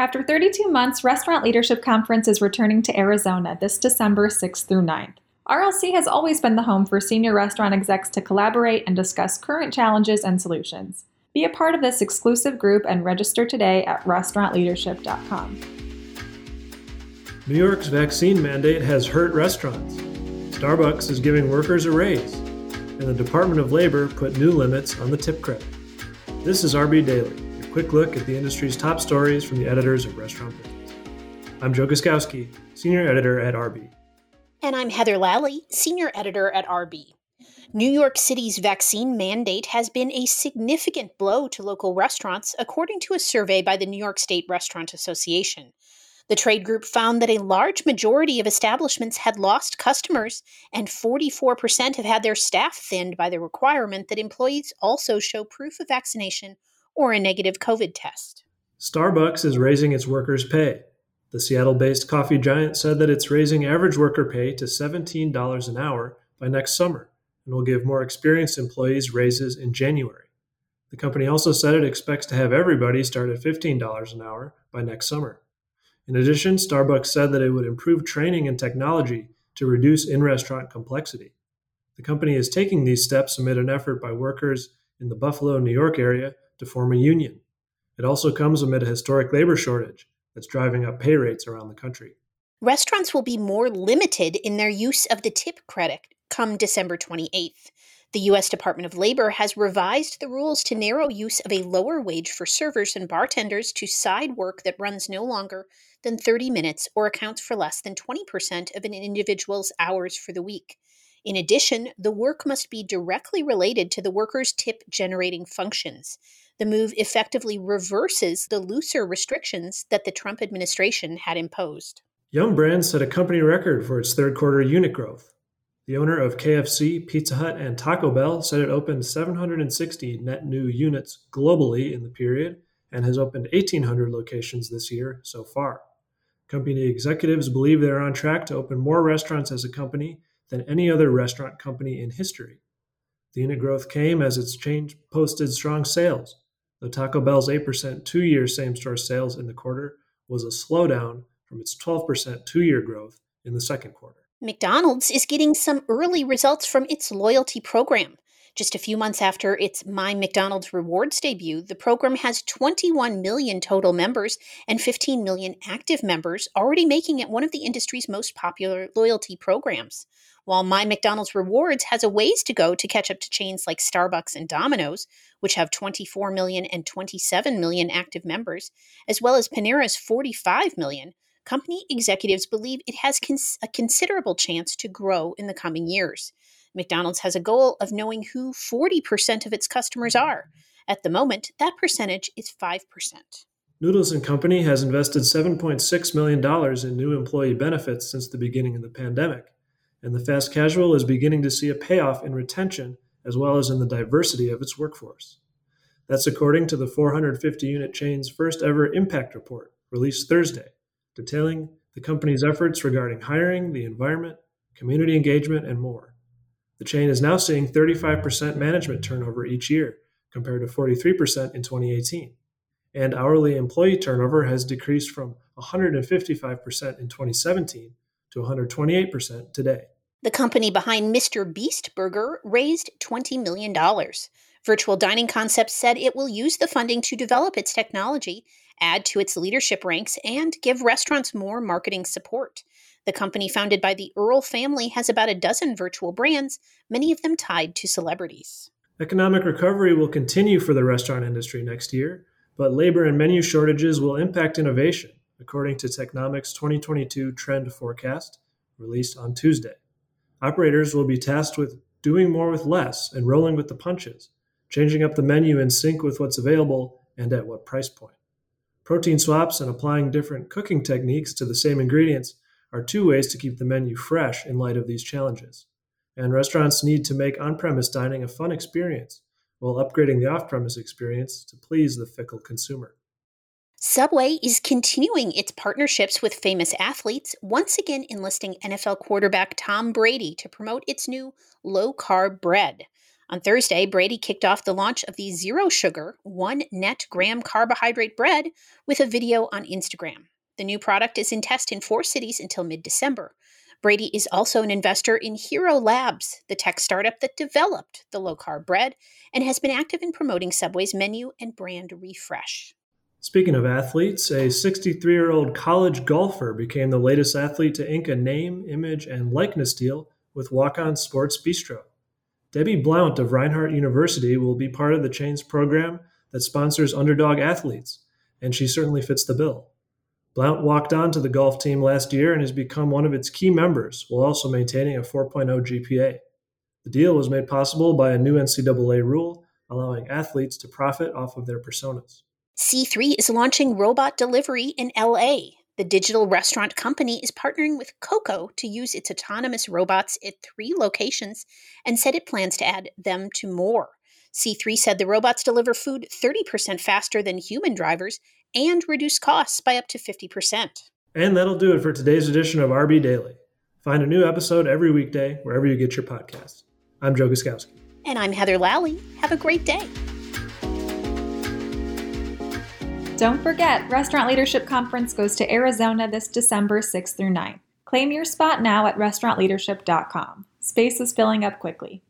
After 32 months, Restaurant Leadership Conference is returning to Arizona this December 6th through 9th. RLC has always been the home for senior restaurant execs to collaborate and discuss current challenges and solutions. Be a part of this exclusive group and register today at restaurantleadership.com. New York's vaccine mandate has hurt restaurants. Starbucks is giving workers a raise, and the Department of Labor put new limits on the tip credit. This is RB Daily quick look at the industry's top stories from the editors of Restaurant Business. I'm Joe Guszkowski, Senior Editor at RB. And I'm Heather Lalley, Senior Editor at RB. New York City's vaccine mandate has been a significant blow to local restaurants, according to a survey by the New York State Restaurant Association. The trade group found that a large majority of establishments had lost customers, and 44% have had their staff thinned by the requirement that employees also show proof of vaccination or a negative COVID test. Starbucks is raising its workers' pay. The Seattle based coffee giant said that it's raising average worker pay to $17 an hour by next summer and will give more experienced employees raises in January. The company also said it expects to have everybody start at $15 an hour by next summer. In addition, Starbucks said that it would improve training and technology to reduce in restaurant complexity. The company is taking these steps amid an effort by workers in the Buffalo, New York area to form a union. It also comes amid a historic labor shortage that's driving up pay rates around the country. Restaurants will be more limited in their use of the tip credit come December 28th. The U.S. Department of Labor has revised the rules to narrow use of a lower wage for servers and bartenders to side work that runs no longer than 30 minutes or accounts for less than 20% of an individual's hours for the week. In addition, the work must be directly related to the worker's tip generating functions. The move effectively reverses the looser restrictions that the Trump administration had imposed. Yum Brands set a company record for its third quarter unit growth. The owner of KFC, Pizza Hut, and Taco Bell said it opened 760 net new units globally in the period and has opened 1,800 locations this year so far. Company executives believe they're on track to open more restaurants as a company than any other restaurant company in history. The unit growth came as its chain posted strong sales, though Taco Bell's 8% two year same store sales in the quarter was a slowdown from its 12% two year growth in the second quarter. McDonald's is getting some early results from its loyalty program. Just a few months after its My McDonald's Rewards debut, the program has 21 million total members and 15 million active members, already making it one of the industry's most popular loyalty programs. While My McDonald's Rewards has a ways to go to catch up to chains like Starbucks and Domino's, which have 24 million and 27 million active members, as well as Panera's 45 million, company executives believe it has cons- a considerable chance to grow in the coming years. McDonald's has a goal of knowing who 40% of its customers are. At the moment, that percentage is 5%. Noodles & Company has invested $7.6 million in new employee benefits since the beginning of the pandemic and the fast casual is beginning to see a payoff in retention as well as in the diversity of its workforce. That's according to the 450 unit chain's first ever impact report released Thursday, detailing the company's efforts regarding hiring, the environment, community engagement, and more. The chain is now seeing 35% management turnover each year, compared to 43% in 2018. And hourly employee turnover has decreased from 155% in 2017 to 128% today. The company behind Mr. Beast Burger raised $20 million. Virtual Dining Concepts said it will use the funding to develop its technology, add to its leadership ranks, and give restaurants more marketing support. The company, founded by the Earl family, has about a dozen virtual brands, many of them tied to celebrities. Economic recovery will continue for the restaurant industry next year, but labor and menu shortages will impact innovation according to Technomic's 2022 trend forecast released on Tuesday. Operators will be tasked with doing more with less and rolling with the punches, changing up the menu in sync with what's available and at what price point. Protein swaps and applying different cooking techniques to the same ingredients are two ways to keep the menu fresh in light of these challenges. And restaurants need to make on premise dining a fun experience while upgrading the off premise experience to please the fickle consumer. Subway is continuing its partnerships with famous athletes, once again enlisting NFL quarterback Tom Brady to promote its new low carb bread. On Thursday, Brady kicked off the launch of the zero sugar, one net gram carbohydrate bread with a video on Instagram. The new product is in test in four cities until mid December. Brady is also an investor in Hero Labs, the tech startup that developed the low carb bread and has been active in promoting Subway's menu and brand refresh. Speaking of athletes, a 63 year old college golfer became the latest athlete to ink a name, image, and likeness deal with Walk On Sports Bistro. Debbie Blount of Reinhardt University will be part of the chain's program that sponsors underdog athletes, and she certainly fits the bill. Blount walked on to the golf team last year and has become one of its key members while also maintaining a 4.0 GPA. The deal was made possible by a new NCAA rule allowing athletes to profit off of their personas. C3 is launching robot delivery in LA. The digital restaurant company is partnering with Coco to use its autonomous robots at three locations and said it plans to add them to more. C3 said the robots deliver food 30% faster than human drivers and reduce costs by up to 50%. And that'll do it for today's edition of RB Daily. Find a new episode every weekday wherever you get your podcasts. I'm Joe Guszkowski. And I'm Heather Lalley. Have a great day. Don't forget, Restaurant Leadership Conference goes to Arizona this December 6th through 9th. Claim your spot now at restaurantleadership.com. Space is filling up quickly.